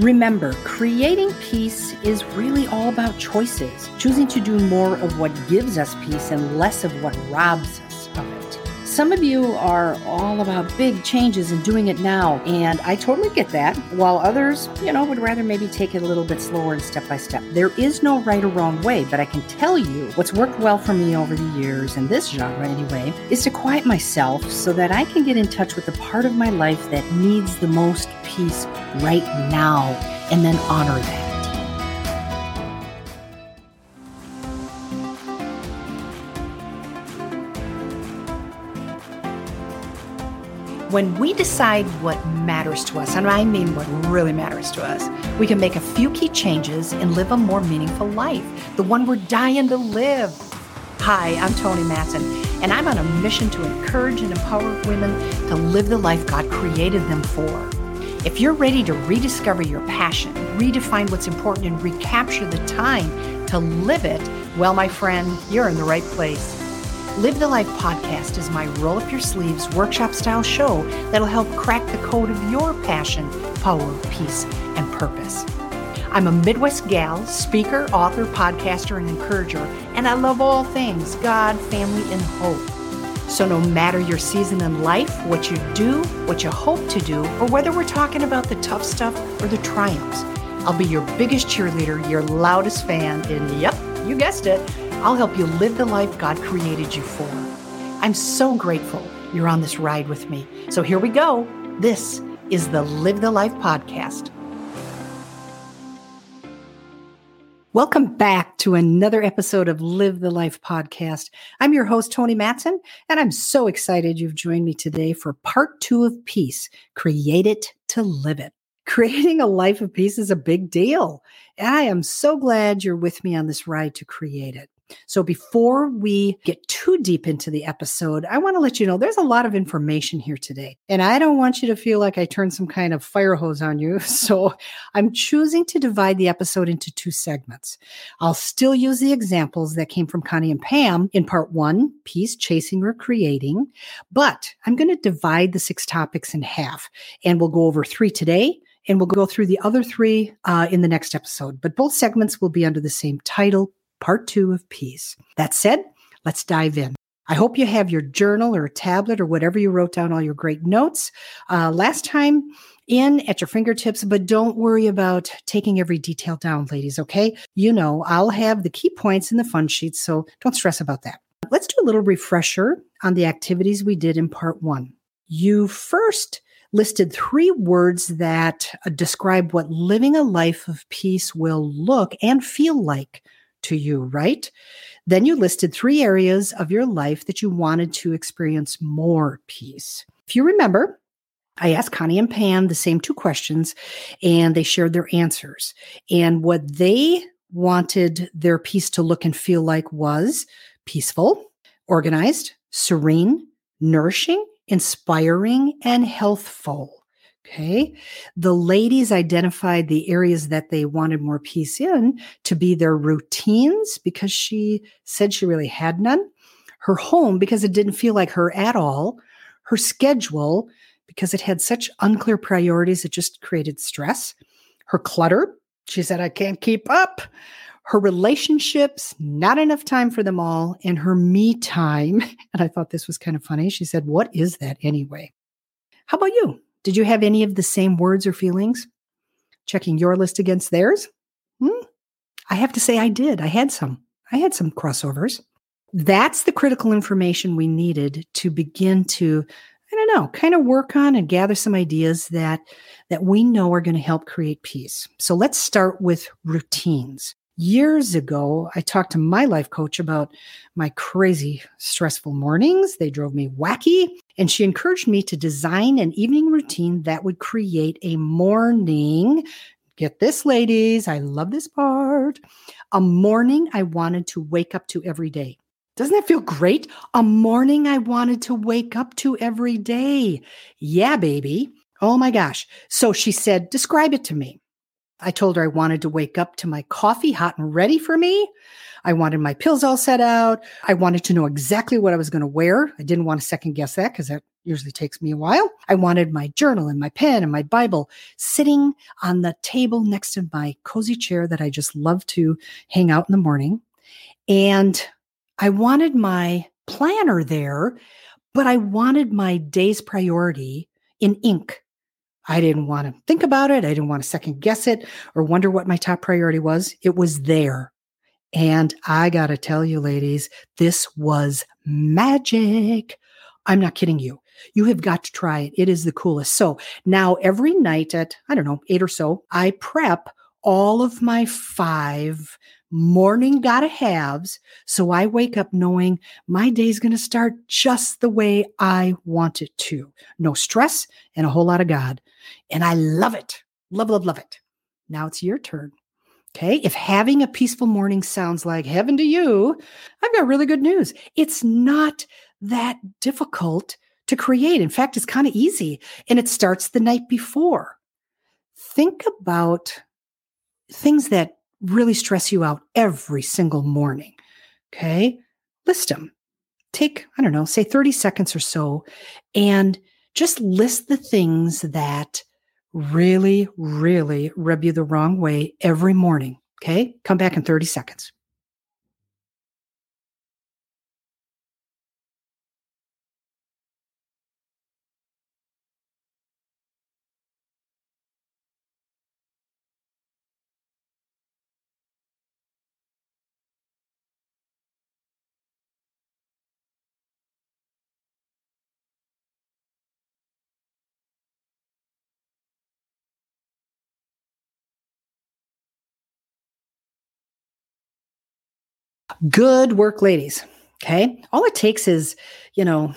Remember, creating peace is really all about choices, choosing to do more of what gives us peace and less of what robs. Some of you are all about big changes and doing it now, and I totally get that, while others, you know, would rather maybe take it a little bit slower and step by step. There is no right or wrong way, but I can tell you what's worked well for me over the years, in this genre anyway, is to quiet myself so that I can get in touch with the part of my life that needs the most peace right now, and then honor that. When we decide what matters to us, and I mean what really matters to us, we can make a few key changes and live a more meaningful life, the one we're dying to live. Hi, I'm Toni Matson, and I'm on a mission to encourage and empower women to live the life God created them for. If you're ready to rediscover your passion, redefine what's important, and recapture the time to live it, well, my friend, you're in the right place. Live the Life podcast is my roll up your sleeves workshop style show that'll help crack the code of your passion, power, peace, and purpose. I'm a Midwest gal, speaker, author, podcaster, and encourager, and I love all things God, family, and hope. So, no matter your season in life, what you do, what you hope to do, or whether we're talking about the tough stuff or the triumphs, I'll be your biggest cheerleader, your loudest fan, and yep, you guessed it. I'll help you live the life God created you for. I'm so grateful you're on this ride with me. So here we go. This is the Live the Life podcast. Welcome back to another episode of Live the Life podcast. I'm your host, Toni Matson, and I'm so excited you've joined me today for part two of Peace Create It to Live It. Creating a life of peace is a big deal. And I am so glad you're with me on this ride to create it. So before we get too deep into the episode, I want to let you know there's a lot of information here today. And I don't want you to feel like I turned some kind of fire hose on you. So I'm choosing to divide the episode into two segments. I'll still use the examples that came from Connie and Pam in part one, peace, chasing or creating. But I'm going to divide the six topics in half and we'll go over three today and we'll go through the other three uh, in the next episode. But both segments will be under the same title part two of peace. That said, let's dive in. I hope you have your journal or a tablet or whatever you wrote down all your great notes uh, last time in at your fingertips, but don't worry about taking every detail down, ladies, okay? You know, I'll have the key points in the fun sheets, so don't stress about that. Let's do a little refresher on the activities we did in part one. You first listed three words that uh, describe what living a life of peace will look and feel like to you, right? Then you listed three areas of your life that you wanted to experience more peace. If you remember, I asked Connie and Pam the same two questions and they shared their answers. And what they wanted their peace to look and feel like was peaceful, organized, serene, nourishing, inspiring, and healthful. Okay. The ladies identified the areas that they wanted more peace in to be their routines because she said she really had none, her home because it didn't feel like her at all, her schedule because it had such unclear priorities, it just created stress, her clutter. She said, I can't keep up. Her relationships, not enough time for them all, and her me time. And I thought this was kind of funny. She said, What is that anyway? How about you? Did you have any of the same words or feelings? Checking your list against theirs? Hmm? I have to say, I did. I had some. I had some crossovers. That's the critical information we needed to begin to, I don't know, kind of work on and gather some ideas that that we know are going to help create peace. So let's start with routines. Years ago, I talked to my life coach about my crazy, stressful mornings. They drove me wacky. And she encouraged me to design an evening routine that would create a morning. Get this, ladies. I love this part. A morning I wanted to wake up to every day. Doesn't that feel great? A morning I wanted to wake up to every day. Yeah, baby. Oh my gosh. So she said, describe it to me. I told her I wanted to wake up to my coffee hot and ready for me. I wanted my pills all set out. I wanted to know exactly what I was going to wear. I didn't want to second guess that because that usually takes me a while. I wanted my journal and my pen and my Bible sitting on the table next to my cozy chair that I just love to hang out in the morning. And I wanted my planner there, but I wanted my day's priority in ink. I didn't want to think about it. I didn't want to second guess it or wonder what my top priority was. It was there. And I got to tell you, ladies, this was magic. I'm not kidding you. You have got to try it. It is the coolest. So now every night at, I don't know, eight or so, I prep all of my five morning gotta haves. So I wake up knowing my day's going to start just the way I want it to. No stress and a whole lot of God. And I love it. Love, love, love it. Now it's your turn. Okay. If having a peaceful morning sounds like heaven to you, I've got really good news. It's not that difficult to create. In fact, it's kind of easy and it starts the night before. Think about things that really stress you out every single morning. Okay. List them. Take, I don't know, say 30 seconds or so and just list the things that really, really rub you the wrong way every morning. Okay. Come back in 30 seconds. Good work, ladies. Okay. All it takes is, you know,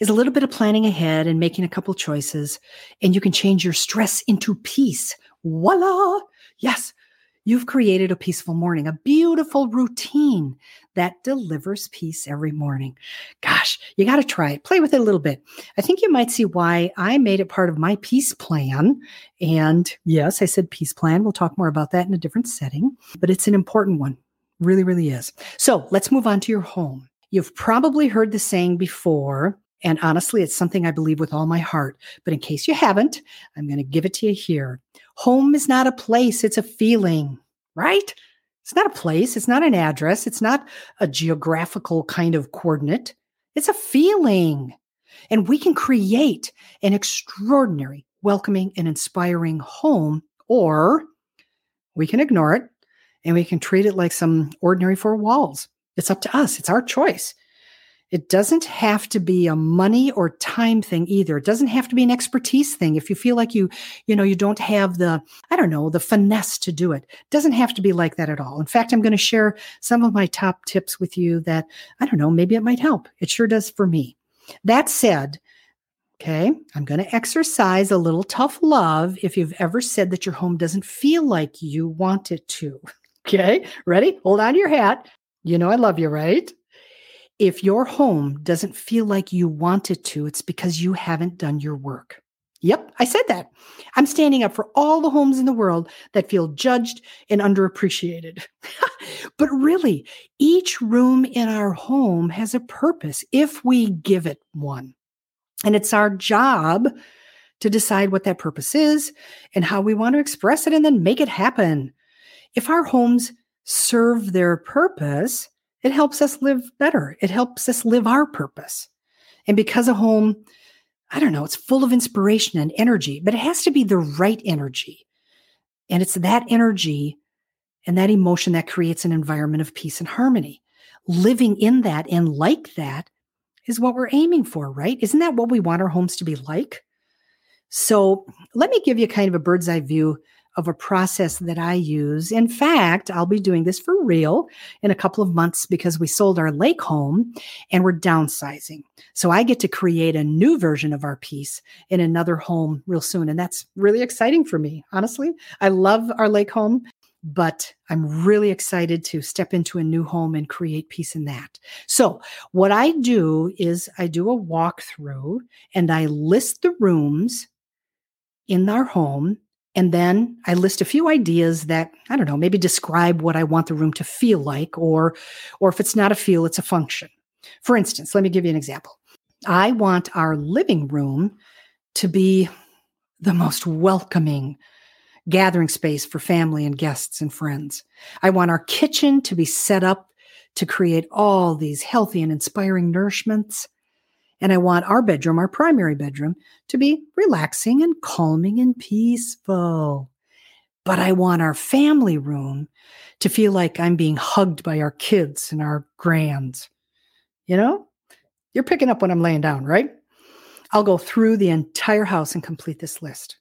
is a little bit of planning ahead and making a couple choices, and you can change your stress into peace. Voila. Yes. You've created a peaceful morning, a beautiful routine that delivers peace every morning. Gosh, you got to try it. Play with it a little bit. I think you might see why I made it part of my peace plan. And yes, I said peace plan. We'll talk more about that in a different setting, but it's an important one. Really, really is. So let's move on to your home. You've probably heard the saying before, and honestly, it's something I believe with all my heart. But in case you haven't, I'm going to give it to you here. Home is not a place, it's a feeling, right? It's not a place, it's not an address, it's not a geographical kind of coordinate. It's a feeling. And we can create an extraordinary, welcoming, and inspiring home, or we can ignore it and we can treat it like some ordinary four walls. It's up to us, it's our choice. It doesn't have to be a money or time thing either. It doesn't have to be an expertise thing. If you feel like you, you know, you don't have the, I don't know, the finesse to do it, it doesn't have to be like that at all. In fact, I'm going to share some of my top tips with you that, I don't know, maybe it might help. It sure does for me. That said, Okay, I'm going to exercise a little tough love if you've ever said that your home doesn't feel like you want it to. Okay, ready? Hold on to your hat. You know I love you, right? If your home doesn't feel like you want it to, it's because you haven't done your work. Yep, I said that. I'm standing up for all the homes in the world that feel judged and underappreciated. but really, each room in our home has a purpose if we give it one. And it's our job to decide what that purpose is and how we want to express it and then make it happen. If our homes serve their purpose, it helps us live better. It helps us live our purpose. And because a home, I don't know, it's full of inspiration and energy, but it has to be the right energy. And it's that energy and that emotion that creates an environment of peace and harmony. Living in that and like that is what we're aiming for, right? Isn't that what we want our homes to be like? So let me give you kind of a bird's eye view of a process that I use. In fact, I'll be doing this for real in a couple of months because we sold our lake home and we're downsizing. So I get to create a new version of our peace in another home real soon. And that's really exciting for me. Honestly, I love our lake home, but I'm really excited to step into a new home and create peace in that. So, what I do is I do a walkthrough and I list the rooms in our home And then I list a few ideas that, I don't know, maybe describe what I want the room to feel like, or, or if it's not a feel, it's a function. For instance, let me give you an example. I want our living room to be the most welcoming gathering space for family and guests and friends. I want our kitchen to be set up to create all these healthy and inspiring nourishments. And I want our bedroom, our primary bedroom, to be relaxing and calming and peaceful. But I want our family room to feel like I'm being hugged by our kids and our grands. You know, you're picking up what I'm laying down, right? I'll go through the entire house and complete this list,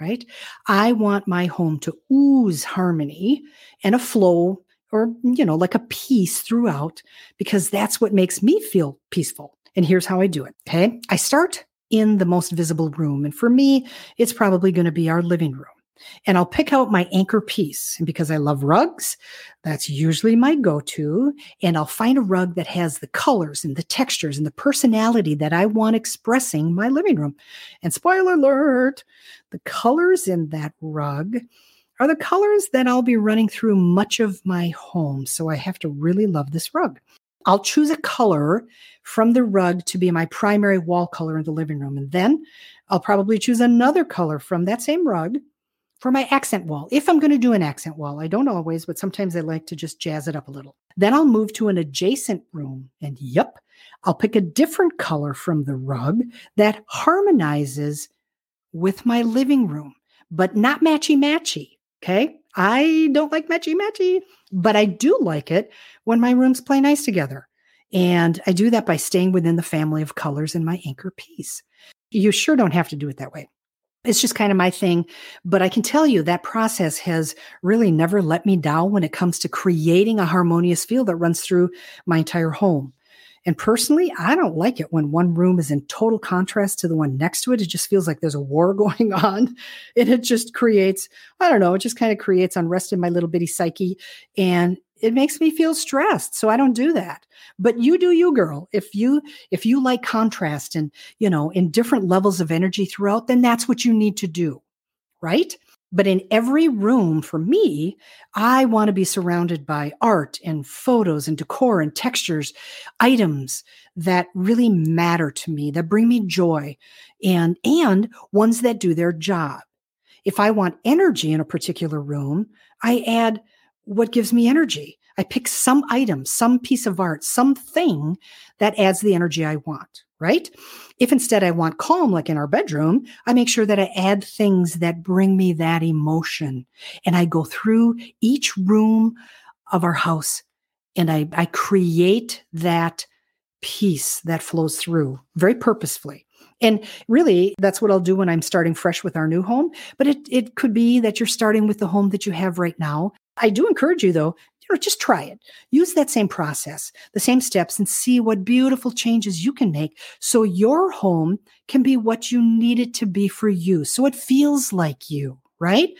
right? I want my home to ooze harmony and a flow or, you know, like a peace throughout because that's what makes me feel peaceful. And here's how I do it. Okay. I start in the most visible room. And for me, it's probably going to be our living room. And I'll pick out my anchor piece. And because I love rugs, that's usually my go to. And I'll find a rug that has the colors and the textures and the personality that I want expressing my living room. And spoiler alert, the colors in that rug are the colors that I'll be running through much of my home. So I have to really love this rug. I'll choose a color from the rug to be my primary wall color in the living room. And then I'll probably choose another color from that same rug for my accent wall. If I'm going to do an accent wall, I don't always, but sometimes I like to just jazz it up a little. Then I'll move to an adjacent room. And yep, I'll pick a different color from the rug that harmonizes with my living room, but not matchy matchy. Okay. I don't like matchy matchy, but I do like it when my rooms play nice together. And I do that by staying within the family of colors in my anchor piece. You sure don't have to do it that way. It's just kind of my thing. But I can tell you that process has really never let me down when it comes to creating a harmonious feel that runs through my entire home. And personally, I don't like it when one room is in total contrast to the one next to it. It just feels like there's a war going on. And it just creates, I don't know, it just kind of creates unrest in my little bitty psyche. And it makes me feel stressed. So I don't do that. But you do you, girl. If you if you like contrast and you know in different levels of energy throughout, then that's what you need to do. Right? But in every room for me, I want to be surrounded by art and photos and decor and textures, items that really matter to me, that bring me joy and, and ones that do their job. If I want energy in a particular room, I add what gives me energy. I pick some item, some piece of art, something that adds the energy I want right? If instead I want calm, like in our bedroom, I make sure that I add things that bring me that emotion. And I go through each room of our house and I, I create that peace that flows through very purposefully. And really, that's what I'll do when I'm starting fresh with our new home. But it, it could be that you're starting with the home that you have right now. I do encourage you, though, you know, just try it. Use that same process, the same steps, and see what beautiful changes you can make so your home can be what you need it to be for you. So it feels like you, right?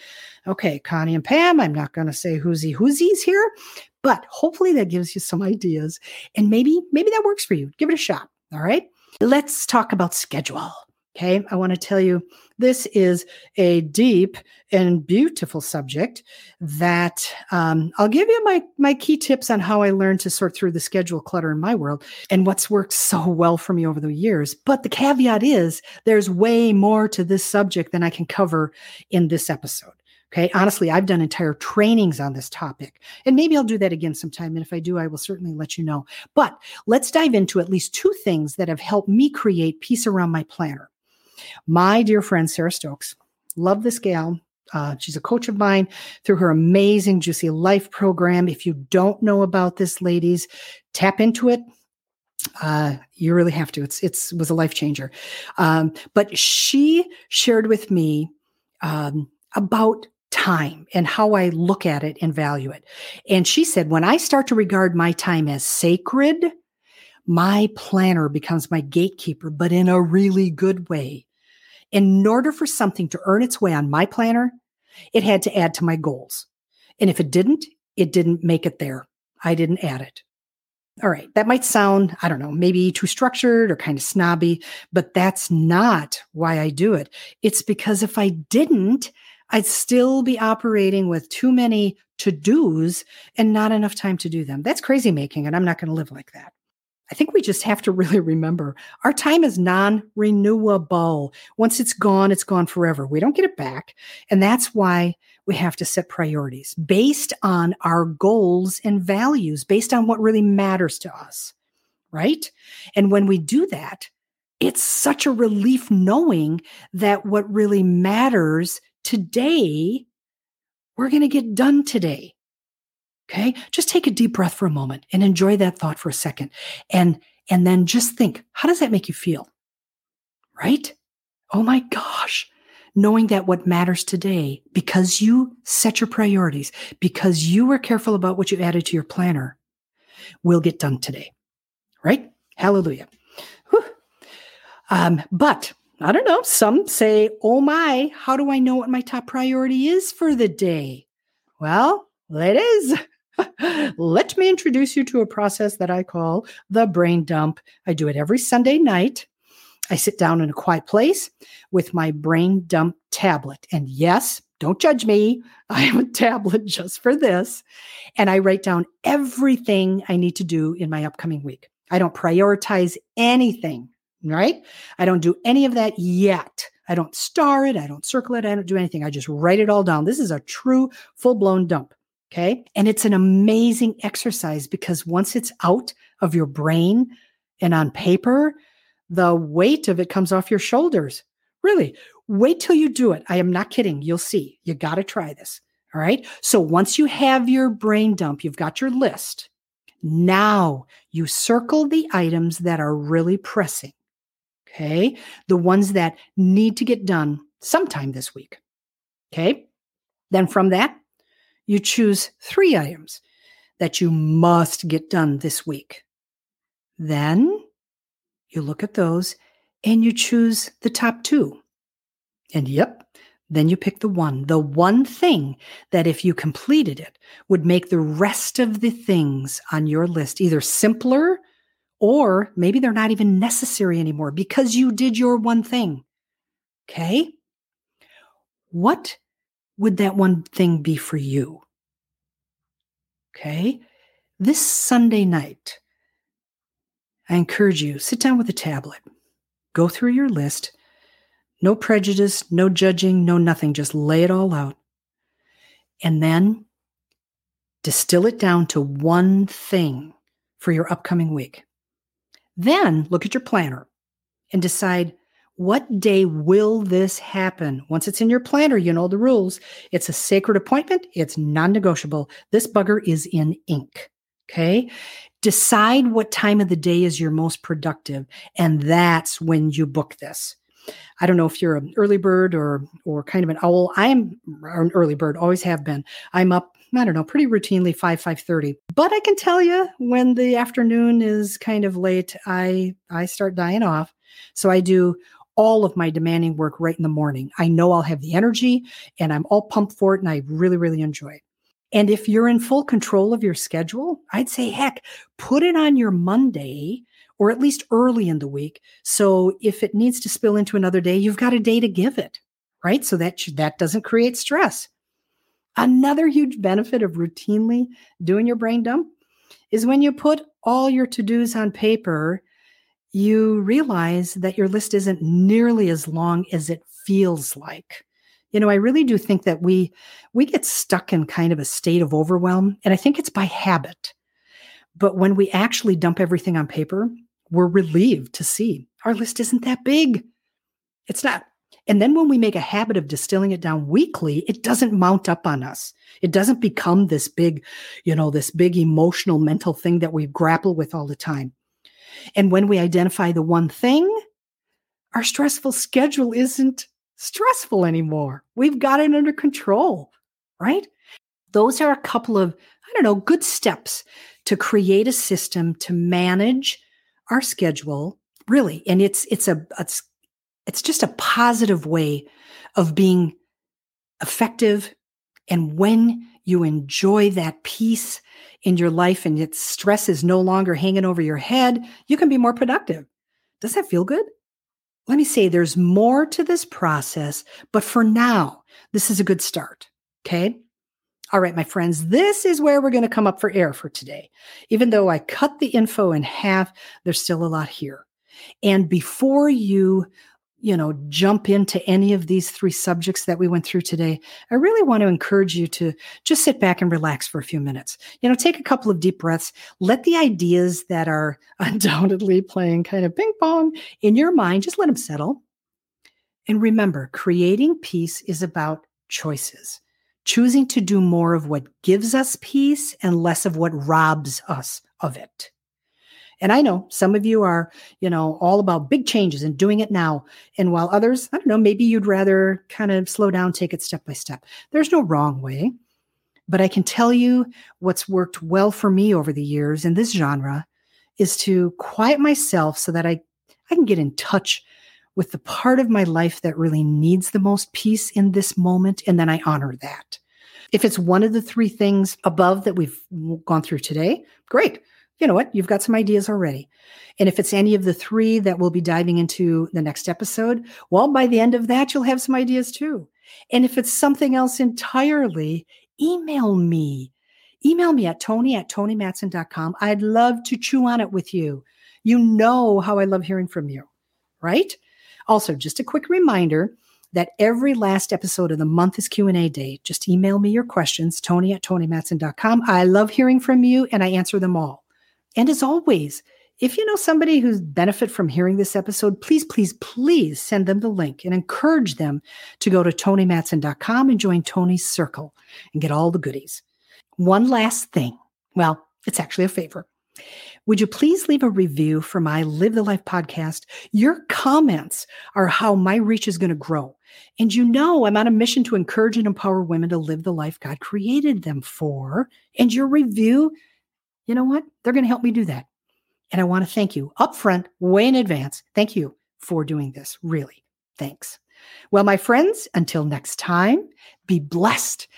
Okay, Connie and Pam, I'm not going to say whoosie whoosies here, but hopefully that gives you some ideas and maybe, maybe that works for you. Give it a shot. All right. Let's talk about schedule. Okay, I want to tell you this is a deep and beautiful subject that um, I'll give you my my key tips on how I learned to sort through the schedule clutter in my world and what's worked so well for me over the years. But the caveat is there's way more to this subject than I can cover in this episode. Okay. Honestly, I've done entire trainings on this topic, and maybe I'll do that again sometime. And if I do, I will certainly let you know. But let's dive into at least two things that have helped me create peace around my planner. My dear friend, Sarah Stokes, love this gal. Uh, she's a coach of mine through her amazing Juicy Life program. If you don't know about this, ladies, tap into it. Uh, you really have to. It's it's was a life changer. Um, but she shared with me um, about time and how I look at it and value it. And she said, when I start to regard my time as sacred, my planner becomes my gatekeeper, but in a really good way. In order for something to earn its way on my planner, it had to add to my goals. And if it didn't, it didn't make it there. I didn't add it. All right, that might sound, I don't know, maybe too structured or kind of snobby, but that's not why I do it. It's because if I didn't, I'd still be operating with too many to dos and not enough time to do them. That's crazy making, and I'm not going to live like that. I think we just have to really remember our time is non renewable. Once it's gone, it's gone forever. We don't get it back. And that's why we have to set priorities based on our goals and values, based on what really matters to us. Right. And when we do that, it's such a relief knowing that what really matters today, we're going to get done today. Okay. Just take a deep breath for a moment and enjoy that thought for a second. And, and then just think, how does that make you feel? Right? Oh my gosh. Knowing that what matters today, because you set your priorities, because you were careful about what you added to your planner, will get done today. Right? Hallelujah. Um, but I don't know. Some say, oh my, how do I know what my top priority is for the day? Well, it is. Let me introduce you to a process that I call the brain dump. I do it every Sunday night. I sit down in a quiet place with my brain dump tablet. And yes, don't judge me. I have a tablet just for this. And I write down everything I need to do in my upcoming week. I don't prioritize anything, right? I don't do any of that yet. I don't star it. I don't circle it. I don't do anything. I just write it all down. This is a true full blown dump. Okay. And it's an amazing exercise because once it's out of your brain and on paper, the weight of it comes off your shoulders. Really, wait till you do it. I am not kidding. You'll see. You got to try this. All right. So once you have your brain dump, you've got your list. Now you circle the items that are really pressing. Okay. The ones that need to get done sometime this week. Okay. Then from that, you choose three items that you must get done this week. Then you look at those and you choose the top two. And yep, then you pick the one, the one thing that if you completed it would make the rest of the things on your list either simpler or maybe they're not even necessary anymore because you did your one thing. Okay. What would that one thing be for you? Okay. This Sunday night, I encourage you sit down with a tablet, go through your list. No prejudice, no judging, no nothing. Just lay it all out. And then distill it down to one thing for your upcoming week. Then look at your planner and decide what day will this happen? Once it's in your planner, you know the rules. It's a sacred appointment, it's non negotiable. This bugger is in ink. Okay. Decide what time of the day is your most productive, and that's when you book this. I don't know if you're an early bird or or kind of an owl. I am an early bird, always have been. I'm up, I don't know, pretty routinely 5 5:30. But I can tell you when the afternoon is kind of late, I I start dying off. So I do all of my demanding work right in the morning. I know I'll have the energy and I'm all pumped for it and I really, really enjoy it. And if you're in full control of your schedule, I'd say, heck, put it on your Monday or at least early in the week. So if it needs to spill into another day, you've got a day to give it, right? So that that doesn't create stress. Another huge benefit of routinely doing your brain dump is when you put all your to-dos on paper you realize that your list isn't nearly as long as it feels like. You know i really do think that we we get stuck in kind of a state of overwhelm and i think it's by habit. But when we actually dump everything on paper we're relieved to see our list isn't that big. It's not. And then when we make a habit of distilling it down weekly it doesn't mount up on us. It doesn't become this big you know this big emotional mental thing that we grapple with all the time and when we identify the one thing, our stressful schedule isn't stressful anymore. We've got it under control, right? Those are a couple of, I don't know, good steps to create a system to manage our schedule, really. And it's it's a it's it's just a positive way of being effective. And when you enjoy that peace in your life and its stress is no longer hanging over your head, you can be more productive. Does that feel good? let me say there's more to this process, but for now, this is a good start. Okay. All right, my friends, this is where we're going to come up for air for today. Even though I cut the info in half, there's still a lot here. And before you, you know, jump into any of these three subjects that we went through today, I really want to encourage you to just sit back and relax for a few minutes. You know, take a couple of deep breaths. Let the ideas that are undoubtedly playing kind of ping pong in your mind, just let them settle. And remember, creating peace is about choices choosing to do more of what gives us peace and less of what robs us of it. And I know some of you are, you know, all about big changes and doing it now. And while others, I don't know, maybe you'd rather kind of slow down, take it step by step. There's no wrong way. But I can tell you what's worked well for me over the years in this genre is to quiet myself so that I, I can get in touch with the part of my life that really needs the most peace in this moment, and then I honor that. If it's one of the three things above that we've gone through today, great. You know what? You've got some ideas already. And if it's any of the three that we'll be diving into the next episode, well, by the end of that, you'll have some ideas too. And if it's something else entirely, email me. Email me at toni at tonimatson.com. I'd love to chew on it with you. You know how I love hearing from you, right? Also, just a quick reminder that every last episode of the month is Q&A day. Just email me your questions, toni at tonimatson.com. I love hearing from you and I answer them all. And as always, if you know somebody who's benefit from hearing this episode, please, please, please send them the link and encourage them to go to tonimatson.com and join Toni's Circle and get all the goodies. One last thing. Well, it's actually a favor. Would you please leave a review for my Live the Life podcast? Your comments are how my reach is going to grow. And you know, I'm on a mission to encourage and empower women to live the life God created them for. And your review, you know what? They're going to help me do that. And I want to thank you upfront, way in advance. Thank you for doing this. Really. Thanks. Well, my friends, until next time, be blessed.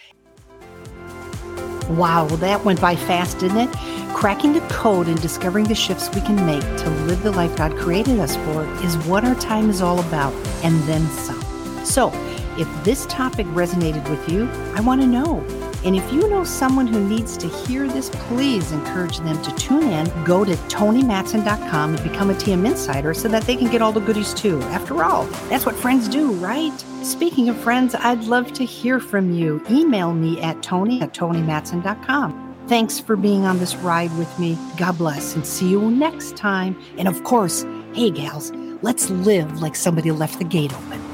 Wow, well, that went by fast, didn't it? Cracking the code and discovering the shifts we can make to live the life God created us for is what our time is all about, and then some. So, if this topic resonated with you, I want to know. And if you know someone who needs to hear this, please encourage them to tune in. Go to tonimatson.com and become a TM Insider so that they can get all the goodies too. After all, that's what friends do, right? Speaking of friends, I'd love to hear from you. Email me at toni at tonimatson.com. Thanks for being on this ride with me. God bless and see you next time. And of course, hey, gals, let's live like somebody left the gate open.